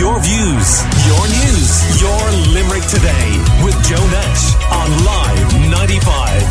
Your views, your news, your Limerick today with Joe Nash on Live 95.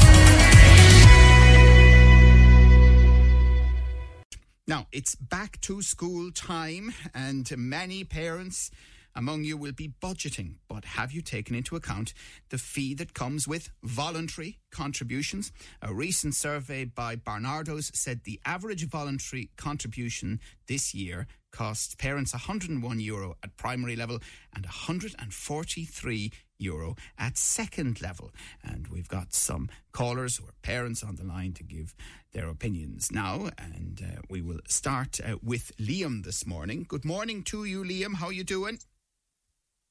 Now, it's back to school time, and many parents among you will be budgeting. But have you taken into account the fee that comes with voluntary contributions? A recent survey by Barnardo's said the average voluntary contribution this year costs parents 101 euro at primary level and 143 euro at second level. And we've got some callers are parents on the line to give their opinions now. And uh, we will start uh, with Liam this morning. Good morning to you, Liam. How you doing?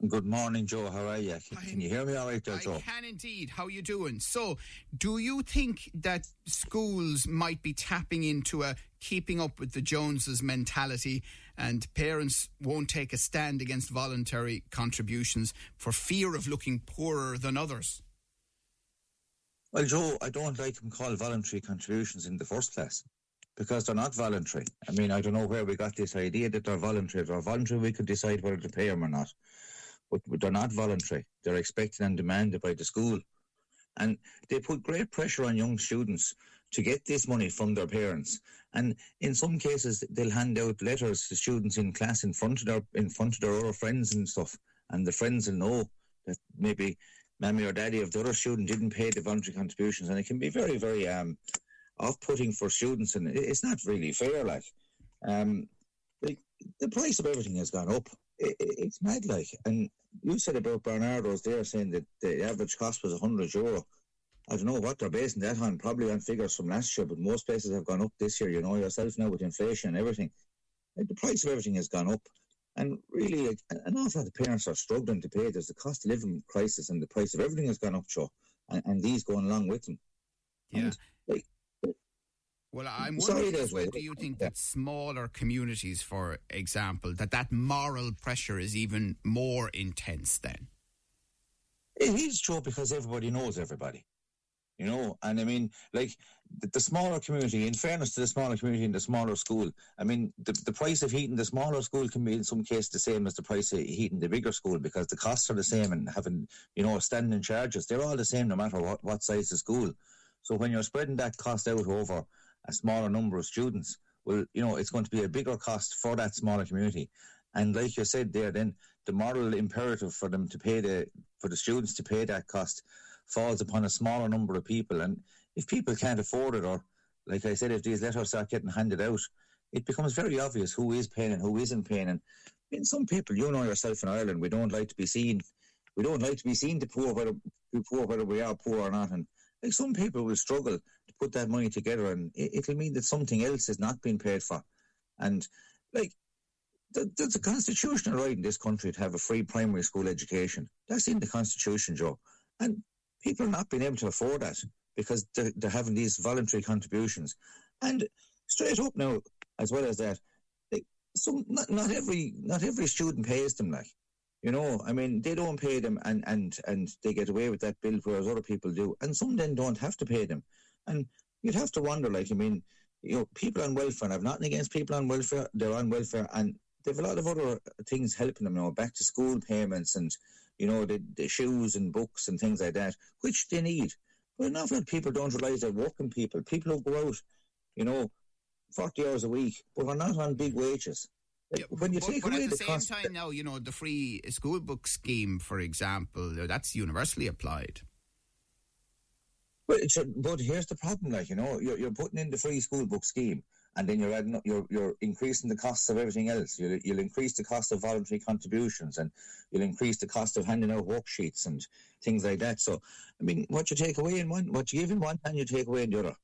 Good morning, Joe. How are you? Can, you hear me all right there, Joe? I can indeed. How are you doing? So, do you think that schools might be tapping into a keeping up with the Joneses mentality and parents won't take a stand against voluntary contributions for fear of looking poorer than others? Well, Joe, I don't like them called voluntary contributions in the first place because they're not voluntary. I mean, I don't know where we got this idea that they're voluntary. If they're voluntary, we could decide whether to pay them or not but they're not voluntary. They're expected and demanded by the school. And they put great pressure on young students to get this money from their parents. And in some cases, they'll hand out letters to students in class in front of their in front of their other friends and stuff. And the friends will know that maybe mammy or daddy of the other student didn't pay the voluntary contributions, and it can be very, very um, off-putting for students, and it's not really fair. Like, um, like the price of everything has gone up it, it's mad like. And you said about Barnardo's there saying that the average cost was 100 euro. I don't know what they're basing that on, probably on figures from last year, but most places have gone up this year, you know, yourself now with inflation and everything. Like, the price of everything has gone up. And really, like, an awful lot of parents are struggling to pay. There's the cost of living crisis and the price of everything has gone up, Joe, and, and these going along with them. Yeah. And, like, well, I'm wondering as well, do you think that smaller communities, for example, that that moral pressure is even more intense then? It is true because everybody knows everybody, you know. And I mean, like the, the, smaller community. In fairness to the smaller community in the smaller school, I mean, the, the price of heating the smaller school can be in some cases the same as the price of heating the bigger school because the costs are the same and having you know standing charges. They're all the same no matter what what size of school. So when you're spreading that cost out over a smaller number of students, well, you know, it's going to be a bigger cost for that smaller community. And like you said there, then the moral imperative for them to pay the for the students to pay that cost falls upon a smaller number of people. And if people can't afford it, or like I said, if these letters start getting handed out, it becomes very obvious who is paying and who isn't paying. And in some people, you know yourself in Ireland, we don't like to be seen. We don't like to be seen to poor whether poor whether we are poor or not. And like some people will struggle put that money together, and it, will mean that something else is not being paid for. And like there's a constitutional right in this country to have a free primary school education. That's in the constitution, Joe. And people are not being able to afford that because they're, they're having these voluntary contributions. And straight up now, as well as that, like, some not, not every not every student pays them. Like you know, I mean, they don't pay them and, and, and they get away with that bill, whereas other people do. And some then don't have to pay them. And you'd have to wonder, like, I mean, you know, people on welfare, and I've nothing against people on welfare, they're on welfare, and they have a lot of other things helping them, you know, back to school payments and, you know, the, the shoes and books and things like that, which they need. But an awful lot of people don't realise they're working people, people who go out, you know, 40 hours a week, but are not on big wages. Yeah, when you but, take but away at the, the same time now, you know, the free school book scheme, for example, that's universally applied. But, but here's the problem, like you know, you're, you're putting in the free school book scheme, and then you're adding, you're you're increasing the costs of everything else. You'll, you'll increase the cost of voluntary contributions, and you'll increase the cost of handing out worksheets and things like that. So, I mean, what you take away in one, what you give in one hand, you take away in the other.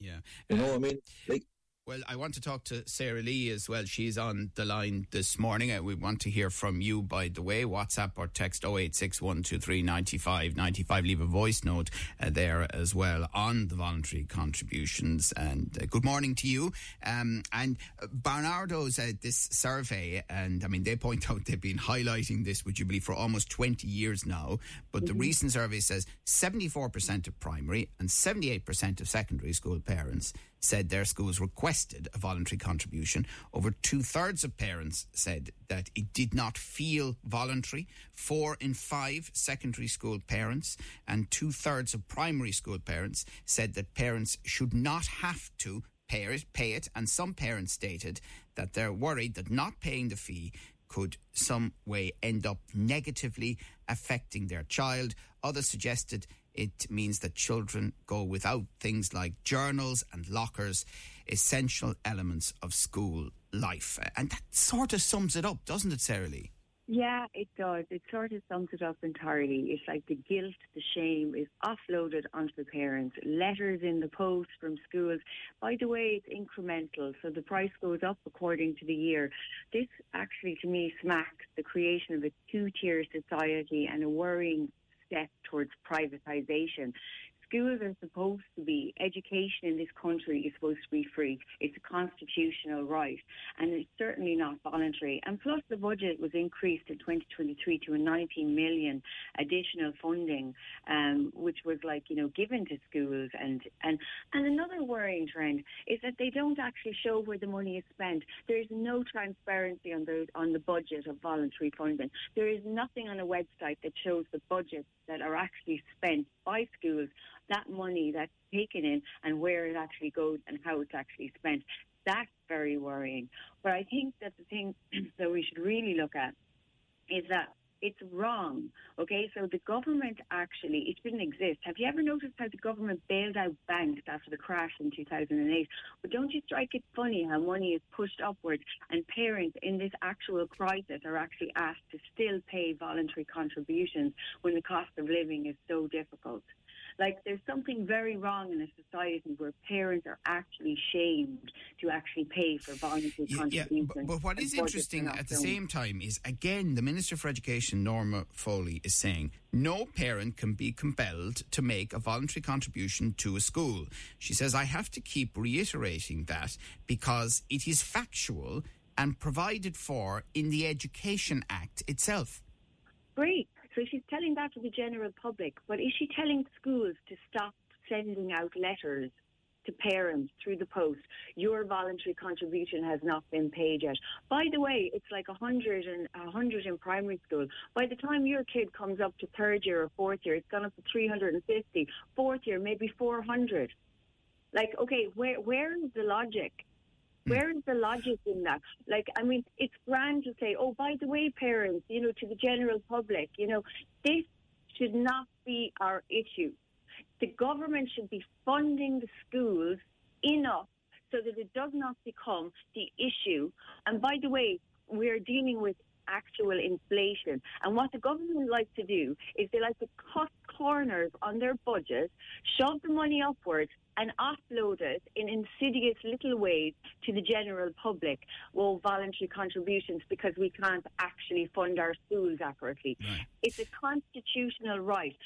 Yeah, you know, what I mean, like well, I want to talk to Saralee as well. She's on the line this morning. Uh, we want to hear from you, by the way. WhatsApp or text 0861239595. Leave a voice note uh, there as well on the voluntary contributions. And uh, good morning to you. Um, and uh, Barnardo's uh, this survey, and I mean, they point out they've been highlighting this, would you believe, for almost 20 years now. But mm-hmm. the recent survey says 74% of primary and 78% of secondary school parents said their schools requested a voluntary contribution. Over two thirds of parents said that it did not feel voluntary. Four in five secondary school parents and two thirds of primary school parents said that parents should not have to pay it, pay it. And some parents stated that they're worried that not paying the fee could some way end up negatively affecting their child. Others suggested it means that children go without things like journals and lockers, essential elements of school life. And that sort of sums it up, doesn't it, Saralee? Yeah, it does. It sort of sums it up entirely. It's like the guilt, the shame is offloaded onto the parents. Letters in the post from schools. By the way, it's incremental, so the price goes up according to the year. This actually, to me, smacks the creation of a two-tier society and a worrying step towards privatisation schools are supposed to be, education in this country is supposed to be free. It's a constitutional right, and it's certainly not voluntary. And plus, the budget was increased in 2023 to a 19 million additional funding, um, which was like you know given to schools. And and and another worrying trend is that they don't actually show where the money is spent. There is no transparency on the on the budget of voluntary funding. There is nothing on a website that shows the budgets that are actually spent by schools that money that's taken in and where it actually goes and how it's actually spent. That's very worrying. But I think that the thing that we should really look at is that it's wrong. Okay, so the government actually, it didn't exist. Have you ever noticed how the government bailed out banks after the crash in 2008? But don't you strike it funny how money is pushed upwards and parents in this actual crisis are actually asked to still pay voluntary contributions when the cost of living is so difficult? Like there's something very wrong in a society where parents are actually shamed to actually pay for voluntary yeah, contributions. Yeah, but, but what is interesting at the same time is again the Minister for Education Norma Foley is saying no parent can be compelled to make a voluntary contribution to a school. She says I have to keep reiterating that because it is factual and provided for in the Education Act itself. Great. So she's telling that to the general public, but is she telling schools to stop sending out letters to parents through the post? Your voluntary contribution has not been paid yet. By the way, it's like a hundred and a hundred in primary school. By the time your kid comes up to third year or fourth year, it's gone up to 350. Fourth year, maybe 400. Like, okay, where where is the logic? Hmm. Where is the logic in that? Like, I mean, it's grand to say, oh, by the way, parents, you know, to the general public, you know, this should not be our issue. The government should be funding the schools enough so that it does not become the issue. And by the way, we're dealing with actual inflation. And what the government like to do is they like to cut corners on their budget, shove the money upwards, and offload it in insidious little ways to the general public. Well, voluntary contributions because we can't actually fund our schools accurately. Right. It's a constitutional right.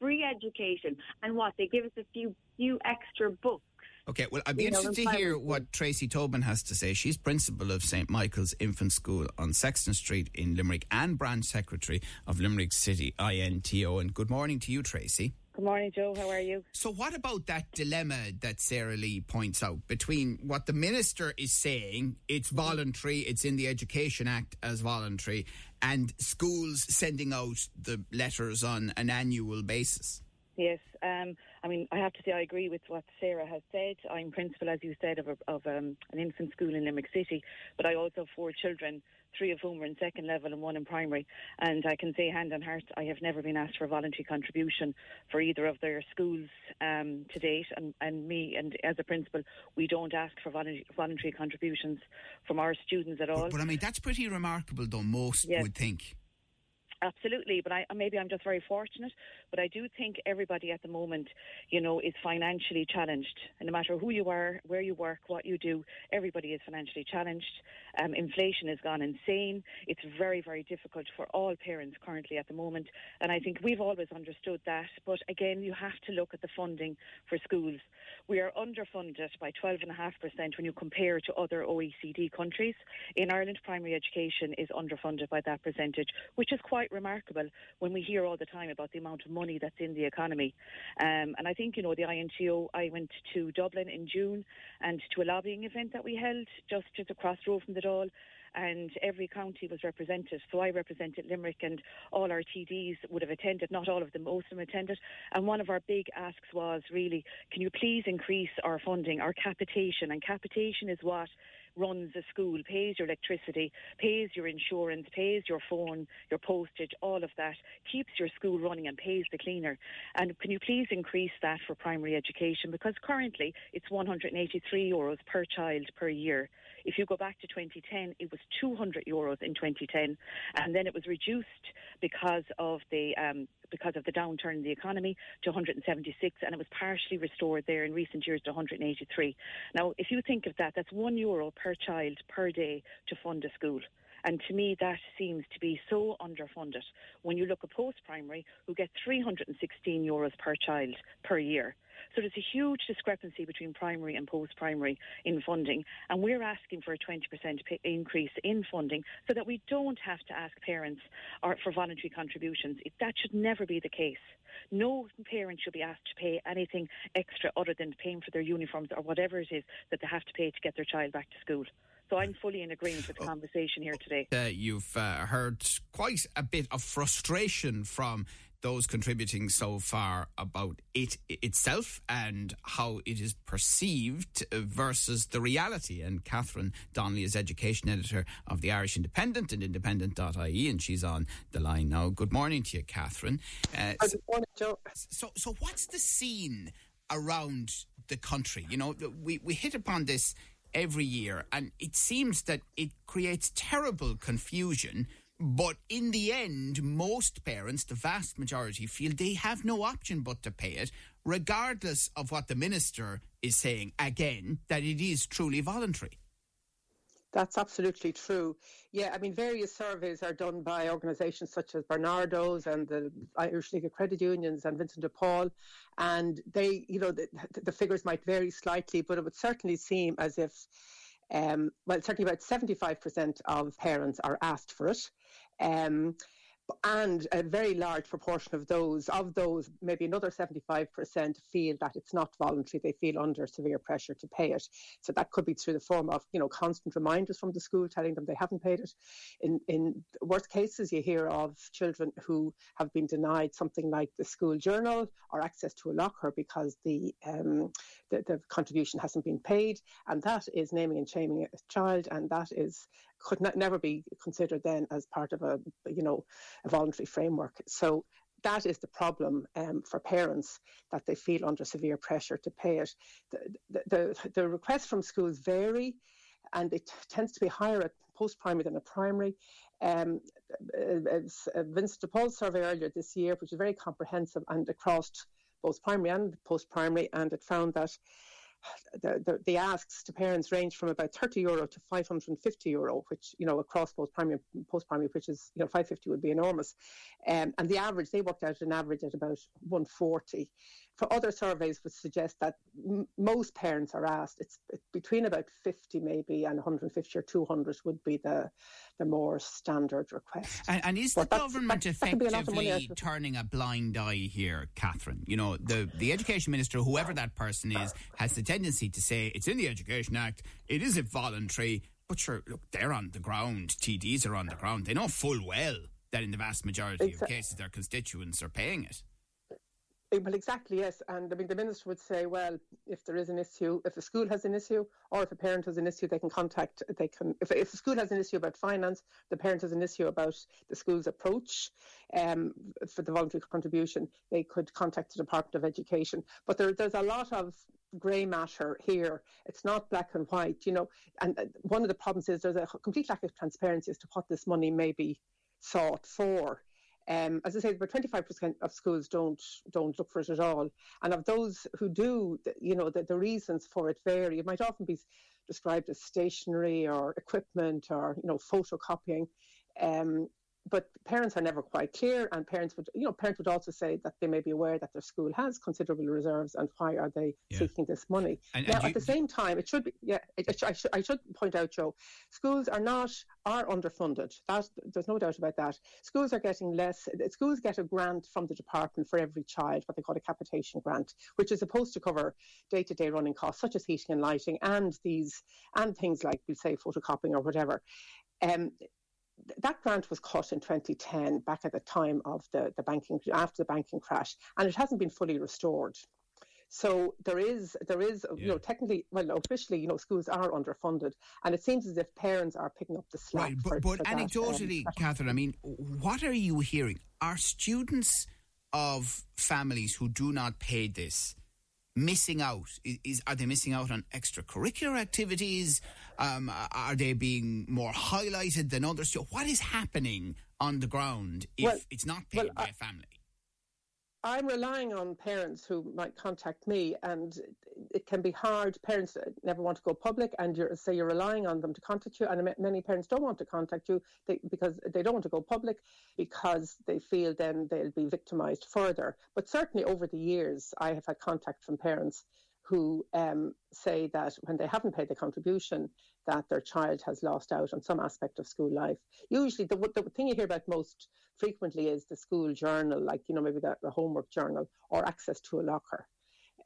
Free education, and what they give us a few few extra books Okay, well, I'd be interested to hear what Tracie Tobin has to say. She's principal of St. Michael's Infant School on Sexton Street in Limerick and branch secretary of Limerick City INTO. And good morning to you, Tracie. Good morning, Joe. How are you? So, what about that dilemma that Saralee points out between what the minister is saying, it's voluntary, it's in the Education Act as voluntary, and schools sending out the letters on an annual basis? Yes. Um, I mean, I have to say I agree with what Sarah has said. I'm principal, as you said, of, a, of um, an infant school in Limerick City, but I also have four children, three of whom are in second level and one in primary. And I can say, hand on heart, I have never been asked for a voluntary contribution for either of their schools um, to date. And, and me, and as a principal, we don't ask for voluntary, voluntary contributions from our students at all. But, but I mean, that's pretty remarkable, though, most yes. would think. Absolutely, but I, maybe I'm just very fortunate. But I do think everybody at the moment, you know, is financially challenged. And no matter who you are, where you work, what you do, everybody is financially challenged. Um, inflation has gone insane. It's very, very difficult for all parents currently at the moment. And I think we've always understood that. But again, you have to look at the funding for schools. We are underfunded by 12.5% when you compare to other OECD countries. In Ireland, primary education is underfunded by that percentage, which is quite quite remarkable when we hear all the time about the amount of money that's in the economy. Um, and I think, you know, the INTO, I went to Dublin in June and to a lobbying event that we held just, across the road from the Dáil and every county was represented. So I represented Limerick, and all our TDs would have attended. Not all of them, most of them attended. And one of our big asks was really, can you please increase our funding, our capitation? And capitation is what runs a school, pays your electricity, pays your insurance, pays your phone, your postage, all of that, keeps your school running and pays the cleaner. And can you please increase that for primary education? Because currently it's 183 euros per child per year. If you go back to 2010, it was 200 euros in 2010, and then it was reduced because of the um, because of the downturn in the economy to 176, and it was partially restored there in recent years to 183. Now, if you think of that, that's one euro per child per day to fund a school. And to me, that seems to be so underfunded. When you look at post primary, who get 316 euros per child per year. So there's a huge discrepancy between primary and post primary in funding. And we're asking for a 20% increase in funding so that we don't have to ask parents or for voluntary contributions. That should never be the case. No parent should be asked to pay anything extra other than paying for their uniforms or whatever it is that they have to pay to get their child back to school. So I'm fully in agreement with the conversation here today. Uh, you've uh, heard quite a bit of frustration from those contributing so far about it itself and how it is perceived versus the reality. And Katherine Donnelly is education editor of the Irish Independent and independent.ie, and she's on the line now. Good morning to you, Katherine. Uh, Good morning, Joe. So, so what's the scene around the country? You know, we, we hit upon this every year, and it seems that it creates terrible confusion but in the end, most parents, the vast majority, feel they have no option but to pay it, regardless of what the minister is saying, again, that it is truly voluntary. That's absolutely true. Yeah, I mean, various surveys are done by organisations such as Barnardo's and the Irish League of Credit Unions and Vincent de Paul, and they, you know, the, the figures might vary slightly, but it would certainly seem as if um, well, certainly about 75% of parents are asked for it. Um, and a very large proportion of those, of those, maybe another 75% feel that it's not voluntary. They feel under severe pressure to pay it. So that could be through the form of, you know, constant reminders from the school telling them they haven't paid it. In in worst cases, you hear of children who have been denied something like the school journal or access to a locker because the um, the, the contribution hasn't been paid, and that is naming and shaming a child, and that is could ne- never be considered then as part of a you know a voluntary framework. So that is the problem um, for parents that they feel under severe pressure to pay it. The, the, the requests from schools vary, and it tends to be higher at post primary than at primary. Um, as Vincent de Paul survey earlier this year, which is very comprehensive and across both primary and post primary, and it found that the, the, the, asks to parents range from about 30 euro to 550 euro, which, you know, across both primary and post-primary, which is, you know, 550 would be enormous. Um, and the average, they worked out an average at about 140 for other surveys would suggest that m- most parents are asked it's, it's, between about 50 maybe and 150 or 200 would be the the more standard request. And, and is but the government effectively turning a blind eye here katherine? You know the the education minister whoever that person is has the tendency to say it's in the education act. It isn't voluntary but sure look they're on the ground. Tds are on the ground. They know full well that in the vast majority exactly. of cases their constituents are paying it well, exactly, yes. And I mean, the minister would say, well, if there is an issue, if a school has an issue, or if a parent has an issue, they can contact, they can, if, if a school has an issue about finance, the parent has an issue about the school's approach um, for the voluntary contribution, they could contact the Department of Education. But there, there's a lot of grey matter here. It's not black and white, you know. And uh, one of the problems is there's a complete lack of transparency as to what this money may be sought for. Um, as I say, about 25% of schools don't don't look for it at all, and of those who do, you know, the, the reasons for it vary. It might often be described as stationery or equipment or you know photocopying. Um, but parents are never quite clear, and parents would, you know, parents would also say that they may be aware that their school has considerable reserves, and why are they Yeah. seeking this money? And- now, and you- at the same time, it should be, yeah, it, it, I, should, I should point out, Joe, schools are not are underfunded. That there's no doubt about that. Schools are getting less. Schools get a grant from the department for every child, what they call a capitation grant, which is supposed to cover day-to-day running costs such as heating and lighting, and these and things like, we say, photocopying or whatever. Um, that grant was cut in 2010, back at the time of the, the banking after the banking crash, and it hasn't been fully restored. So there is there is you know technically well officially you know schools are underfunded, and it seems as if parents are picking up the slack. Right, for, but, but for that, um, anecdotally, Katherine, I mean, what are you hearing? Are students of families who do not pay this missing out? Is, is are they missing out on extracurricular activities? Um, are they being more highlighted than others? So what is happening on the ground if Well- it's not paid well, by I- a family? I'm relying on parents who might contact me, and it can be hard. Parents never want to go public, and you're say you're relying on them to contact you. And many parents don't want to contact you they, because they don't want to go public because they feel then they'll be victimised further. But certainly over the years, I have had contact from parents who um, say that when they haven't paid the contribution, that their child has lost out on some aspect of school life. Usually, the, the thing you hear about most frequently is the school journal, like you know maybe the, the homework journal, or access to a locker,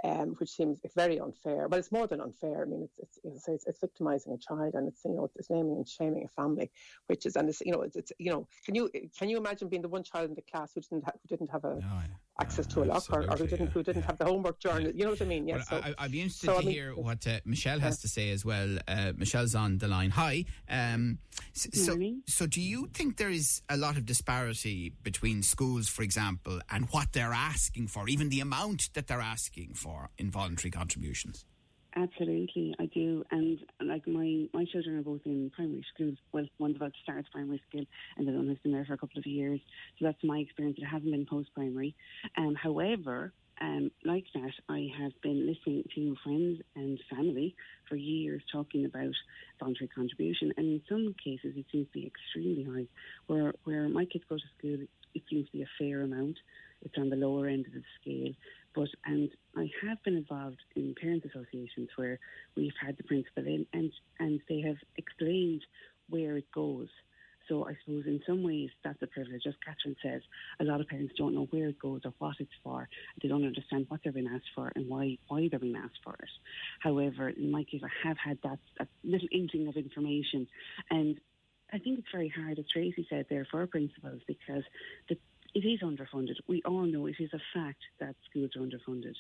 um, which seems very unfair. But it's more than unfair. I mean, it's it's, it's, it's victimizing a child, and it's you know it's naming and shaming a family, which is and it's you know it's, it's you know can you can you imagine being the one child in the class who didn't have, who didn't have a access to a locker or who didn't yeah, who didn't yeah. have the homework journal? You know what I mean? Yeah. Well, so, I, I'd be interested so, to I mean- hear what uh, Michelle has to say as well. Uh, Michelle's on the line. Hi. Um, s- so, Morning. so, do you think there is a lot of disparity between schools, for example, and what they're asking for, even the amount that they're asking for in voluntary contributions? Absolutely, I do. And like my, my children are both in primary schools. Well, one's about to start primary school, and the other one has been there for a couple of years. So that's my experience. It hasn't been post primary. Um, however, um, like that, I have been listening to friends and family for years talking about voluntary contribution, and in some cases, it seems to be extremely high. Where where my kids go to school, it seems to be a fair amount. It's on the lower end of the scale. But and I have been involved in parents' associations where we've had the principal in and and they have explained where it goes. So I suppose in some ways that's a privilege. As Katherine says, a lot of parents don't know where it goes or what it's for. They don't understand what they're being asked for and why why they're being asked for it. However, in my case, I have had that, that little inkling of information, and I think it's very hard, as Tracie said there, for principals because the it is underfunded. We all know it is a fact that schools are underfunded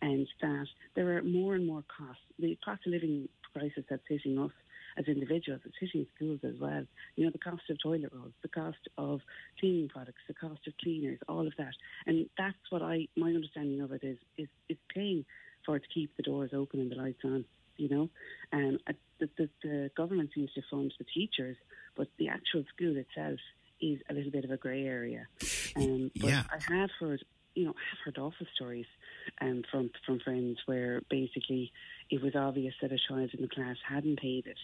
and that there are more and more costs. The cost of living crisis that's hitting us as individuals, it's hitting schools as well. You know, the cost of toilet rolls, the cost of cleaning products, the cost of cleaners, all of that. And that's what I, my understanding of it is, is, is paying for it to keep the doors open and the lights on. You know, um, uh, the, the, the government seems to fund the teachers, but the actual school itself is a little bit of a grey area. Um, but Yeah. I have heard, you know, I've heard awful stories um, from from friends where basically it was obvious that a child in the class hadn't paid it,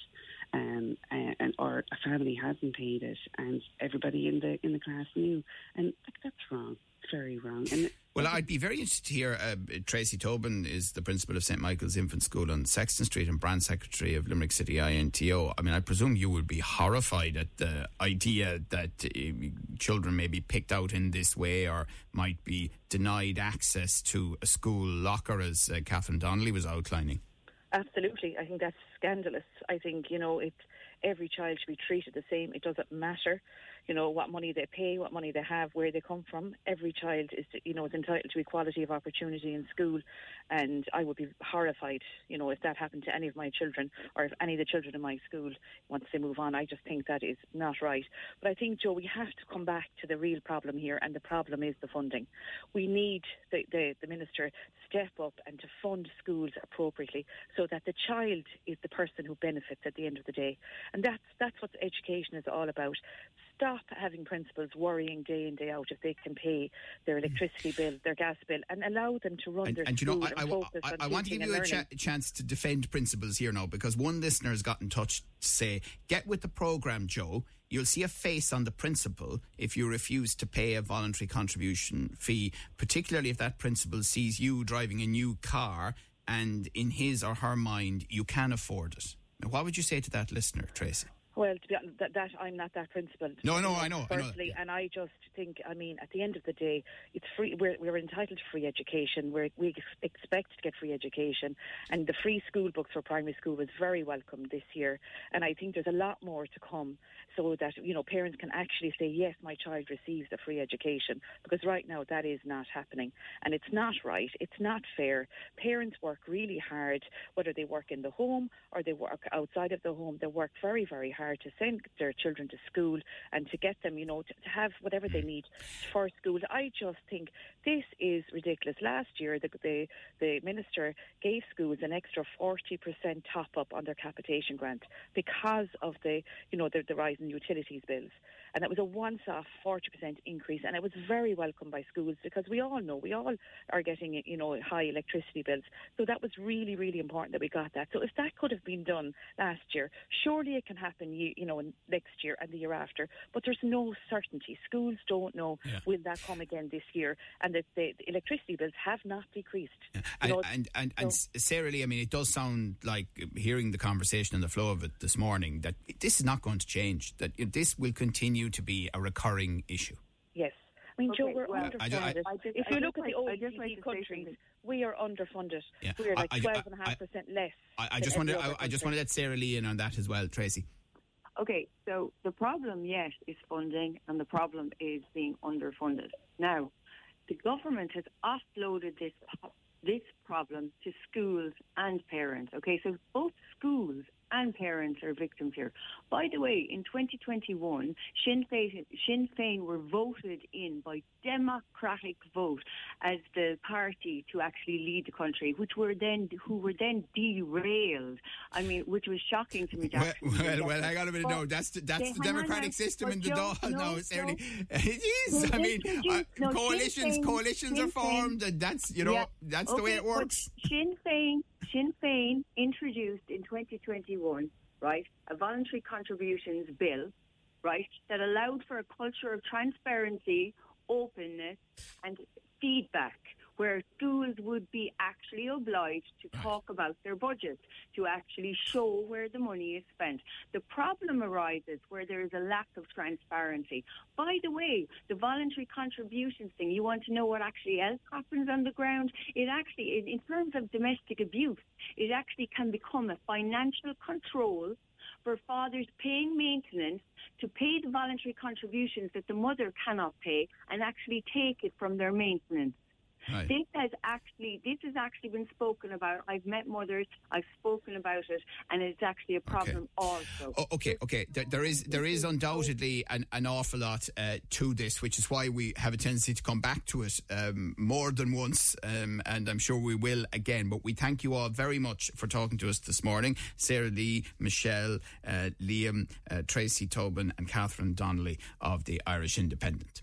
um, and or a family hadn't paid it, and everybody in the in the class knew, and like, that's wrong, very wrong. And Well, I'd be very interested to hear. Uh, Tracie Tobin is the principal of St Michael's Infant School on Sexton Street and brand secretary of Limerick City INTO. I mean, I presume you would be horrified at the idea that uh, children may be picked out in this way or might be denied access to a school locker, as uh, Katherine Donnelly was outlining. Absolutely. I think that's scandalous. I think, you know, it's every child should be treated the same. It doesn't matter, you know, what money they pay, what money they have, where they come from. Every child is, you know, is entitled to equality of opportunity in school. And I would be horrified, you know, if that happened to any of my children or if any of the children in my school once they move on. I just think that is not right. But I think, Joe, we have to come back to the real problem here, and the problem is the funding. We need the, the, the minister to step up and to fund schools appropriately so that the child is the person who benefits at the end of the day. And that's that's what education is all about. Stop having principals worrying day in day out if they can pay their mm. electricity bill, their gas bill, and allow them to run And, their and you know, I, I, and focus I, I want to give you a cha- chance to defend principles here now because one listener has got in touch to say, get with the program, Joe. You'll see a face on the principal if you refuse to pay a voluntary contribution fee, particularly if that principal sees you driving a new car and in his or her mind you can afford it. Now, what would you say to that listener, Tracie? Well, to be honest, that, that I'm not that principled. No, no, I know, I know, Firstly, yeah. and I just think, I mean, at the end of the day, it's free. We're, we're entitled to free education. We're, we ex- expect to get free education, and the free school books for primary school was very welcome this year. And I think there's a lot more to come, so that you know parents can actually say, yes, my child receives a free education, because right now that is not happening, and it's not right. It's not fair. Parents work really hard, whether they work in the home or they work outside of the home. They work very, very hard to send their children to school and to get them, you know, to, to have whatever they hmm. need for school. I just think this is ridiculous. Last year, the the, the minister gave schools an extra forty percent top up on their capitation grant because of the, you know, the, the rise in utilities bills, and that was a once-off forty percent increase, and it was very welcome by schools because we all know we all are getting, you know, high electricity bills. So that was really, really important that we got that. So if that could have been done last year, surely it can happen, you know, next year and the year after. But there's no certainty. Schools don't know Yeah. will that come again this year, and that the, the electricity bills have not decreased. You And, know, and, and, and so- Saralee, I mean, it does sound like hearing the conversation and the flow of it this morning that this is not going to change, that this will continue to be a recurring issue. Yes. I mean, Joe, we're well, underfunded. I ju- I- I if you just look at the like- like OECD say countries, we are underfunded. Yeah. We are like I- I- 12.5% less. I, I just every wanted, I, I just country. wanted to let Saralee in on that as well, Tracie. Okay, so the problem, yes, is funding, and the problem is being underfunded. Now, the government has offloaded this this problem to schools and parents. Okay, so both schools and parents are victims here. By the way, in 2021, Sinn Féin, Sinn Féin were voted in by democratic vote as the party to actually lead the country, which were then who were then derailed. I mean, which was shocking to me. Well, Jackson. well, well, hang on a minute. No, that's the, that's the democratic system in the Dáil no, now, Sarah no. It is. Well, I mean, uh, no, coalitions, coalitions are Sinn formed, and that's you know Yeah. that's the way it works. Sinn Féin, Sinn Féin introduced in 2021, right, a voluntary contributions bill, right, that allowed for a culture of transparency, openness, and feedback, where schools would be actually obliged to talk about their budgets, to actually show where the money is spent. The problem arises where there is a lack of transparency. By the way, the voluntary contributions thing, you want to know what actually else happens on the ground? It actually, in, in terms of domestic abuse, it actually can become a financial control for fathers paying maintenance to pay the voluntary contributions that the mother cannot pay and actually take it from their maintenance. Right. This has actually this has actually been spoken about. I've met mothers, I've spoken about it, and it's actually a problem also. Oh, okay, okay. There, there is there is undoubtedly an, an awful lot uh, to this, which is why we have a tendency to come back to it um, more than once, um, and I'm sure we will again. But we thank you all very much for talking to us this morning. Saralee, Michelle, uh, Liam, uh, Tracie Tobin, and Katherine Donnelly of the Irish Independent.